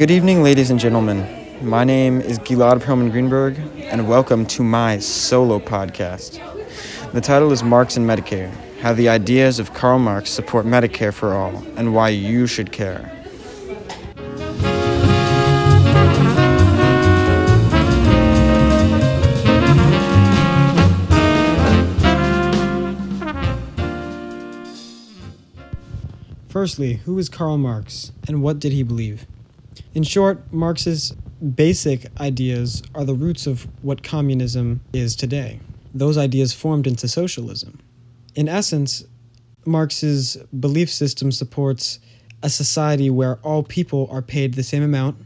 Good evening, ladies and gentlemen. My name is Gilad Perlman Greenberg, and welcome to my solo podcast. The title is Marx and Medicare How the Ideas of Karl Marx Support Medicare for All, and Why You Should Care. Firstly, who is Karl Marx, and what did he believe? In short, Marx's basic ideas are the roots of what communism is today. Those ideas formed into socialism. In essence, Marx's belief system supports a society where all people are paid the same amount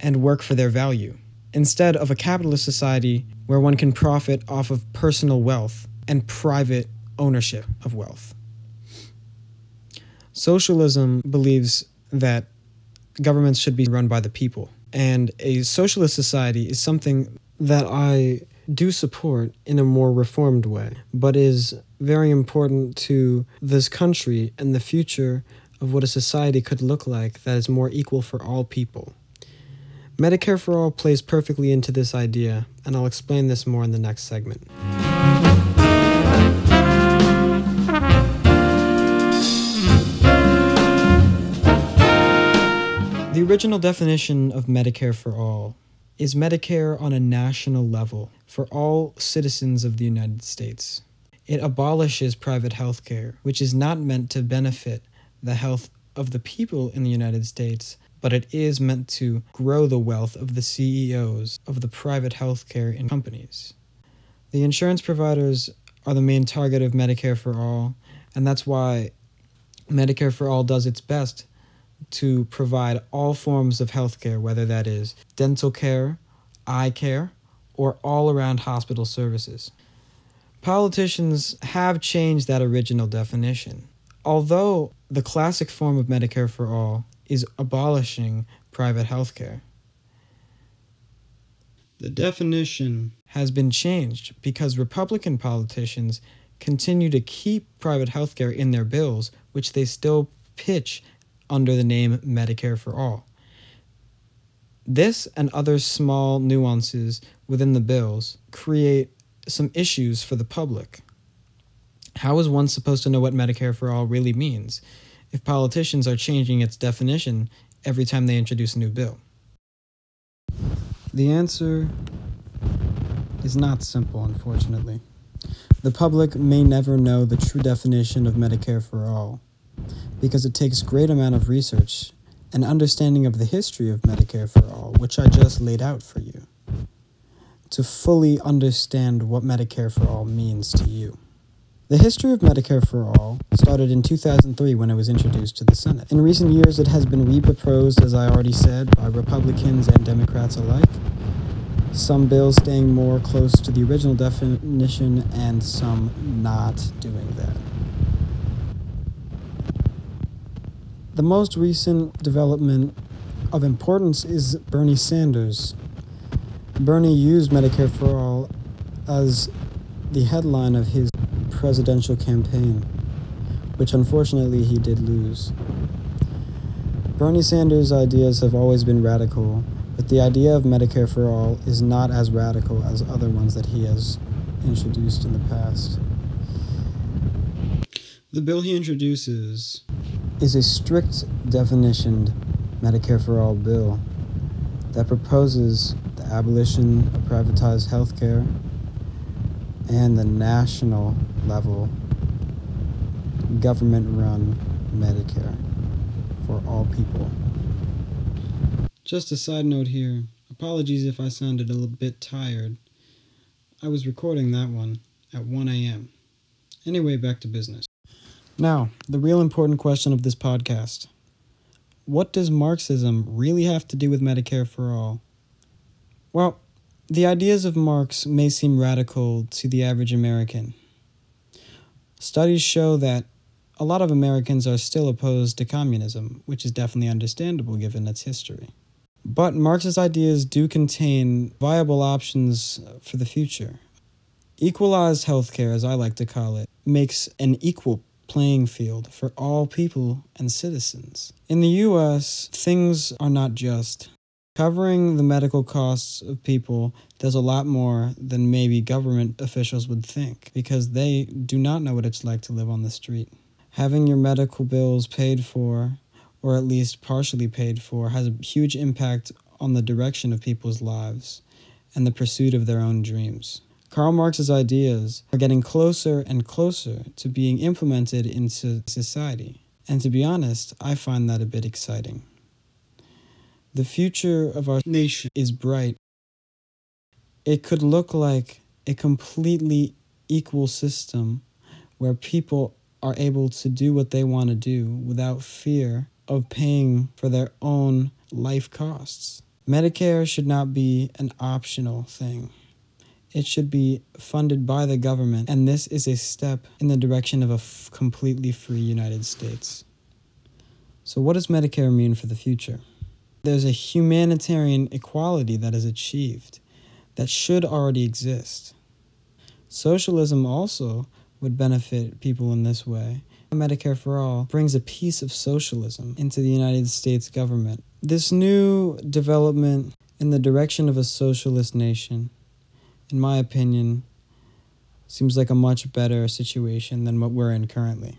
and work for their value, instead of a capitalist society where one can profit off of personal wealth and private ownership of wealth. Socialism believes that governments should be run by the people. And a socialist society is something that I do support in a more reformed way, but is very important to this country and the future of what a society could look like that is more equal for all people. Medicare for All plays perfectly into this idea, and I'll explain this more in the next segment. The original definition of Medicare for All is Medicare on a national level for all citizens of the United States. It abolishes private health care, which is not meant to benefit the health of the people in the United States, but it is meant to grow the wealth of the CEOs of the private healthcare companies. The insurance providers are the main target of Medicare for All, and that's why Medicare for All does its best to provide all forms of healthcare, whether that is dental care, eye care, or all around hospital services. Politicians have changed that original definition. Although the classic form of Medicare for All is abolishing private healthcare, the definition has been changed because Republican politicians continue to keep private healthcare in their bills, which they still pitch under the name Medicare for All. This and other small nuances within the bills create some issues for the public. How is one supposed to know what Medicare for All really means if politicians are changing its definition every time they introduce a new bill? The answer is not simple, unfortunately. The public may never know the true definition of Medicare for All because it takes great amount of research and understanding of the history of Medicare for All, which I just laid out for you, to fully understand what Medicare for All means to you. The history of Medicare for All started in 2003 when it was introduced to the Senate. In recent years, it has been reproposed, as I already said, by Republicans and Democrats alike. Some bills staying more close to the original definition, and some not doing that. The most recent development of importance is Bernie Sanders. Bernie used Medicare for All as the headline of his presidential campaign, which unfortunately he did lose. Bernie Sanders' ideas have always been radical, but the idea of Medicare for All is not as radical as other ones that he has introduced in the past. The bill he introduces is a strict definitioned Medicare for All bill that proposes the abolition of privatized health care and the national level government run Medicare for all people. Just a side note here apologies if I sounded a little bit tired. I was recording that one at 1 a.m. Anyway, back to business. Now, the real important question of this podcast What does Marxism really have to do with Medicare for All? Well, the ideas of Marx may seem radical to the average American. Studies show that a lot of Americans are still opposed to communism, which is definitely understandable given its history. But Marx's ideas do contain viable options for the future. Equalized healthcare, as I like to call it, makes an equal playing field for all people and citizens. In the US, things are not just. Covering the medical costs of people does a lot more than maybe government officials would think because they do not know what it's like to live on the street. Having your medical bills paid for, or at least partially paid for, has a huge impact on the direction of people's lives and the pursuit of their own dreams. Karl Marx's ideas are getting closer and closer to being implemented into society. And to be honest, I find that a bit exciting. The future of our nation is bright. It could look like a completely equal system where people are able to do what they want to do without fear of paying for their own life costs. Medicare should not be an optional thing. It should be funded by the government, and this is a step in the direction of a f- completely free United States. So, what does Medicare mean for the future? There's a humanitarian equality that is achieved that should already exist. Socialism also would benefit people in this way. Medicare for All brings a piece of socialism into the United States government. This new development in the direction of a socialist nation, in my opinion, seems like a much better situation than what we're in currently.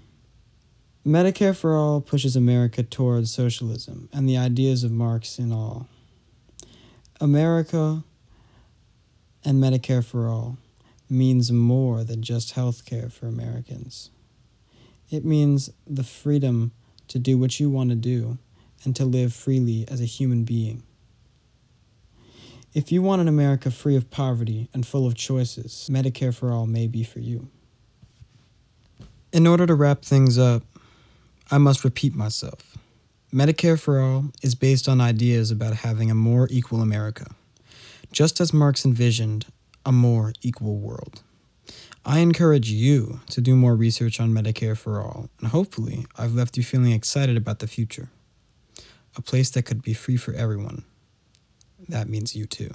Medicare for All pushes America towards socialism and the ideas of Marx in all. America and Medicare for All means more than just health care for Americans. It means the freedom to do what you want to do and to live freely as a human being. If you want an America free of poverty and full of choices, Medicare for All may be for you. In order to wrap things up, I must repeat myself. Medicare for All is based on ideas about having a more equal America, just as Marx envisioned a more equal world. I encourage you to do more research on Medicare for All, and hopefully, I've left you feeling excited about the future. A place that could be free for everyone. That means you too.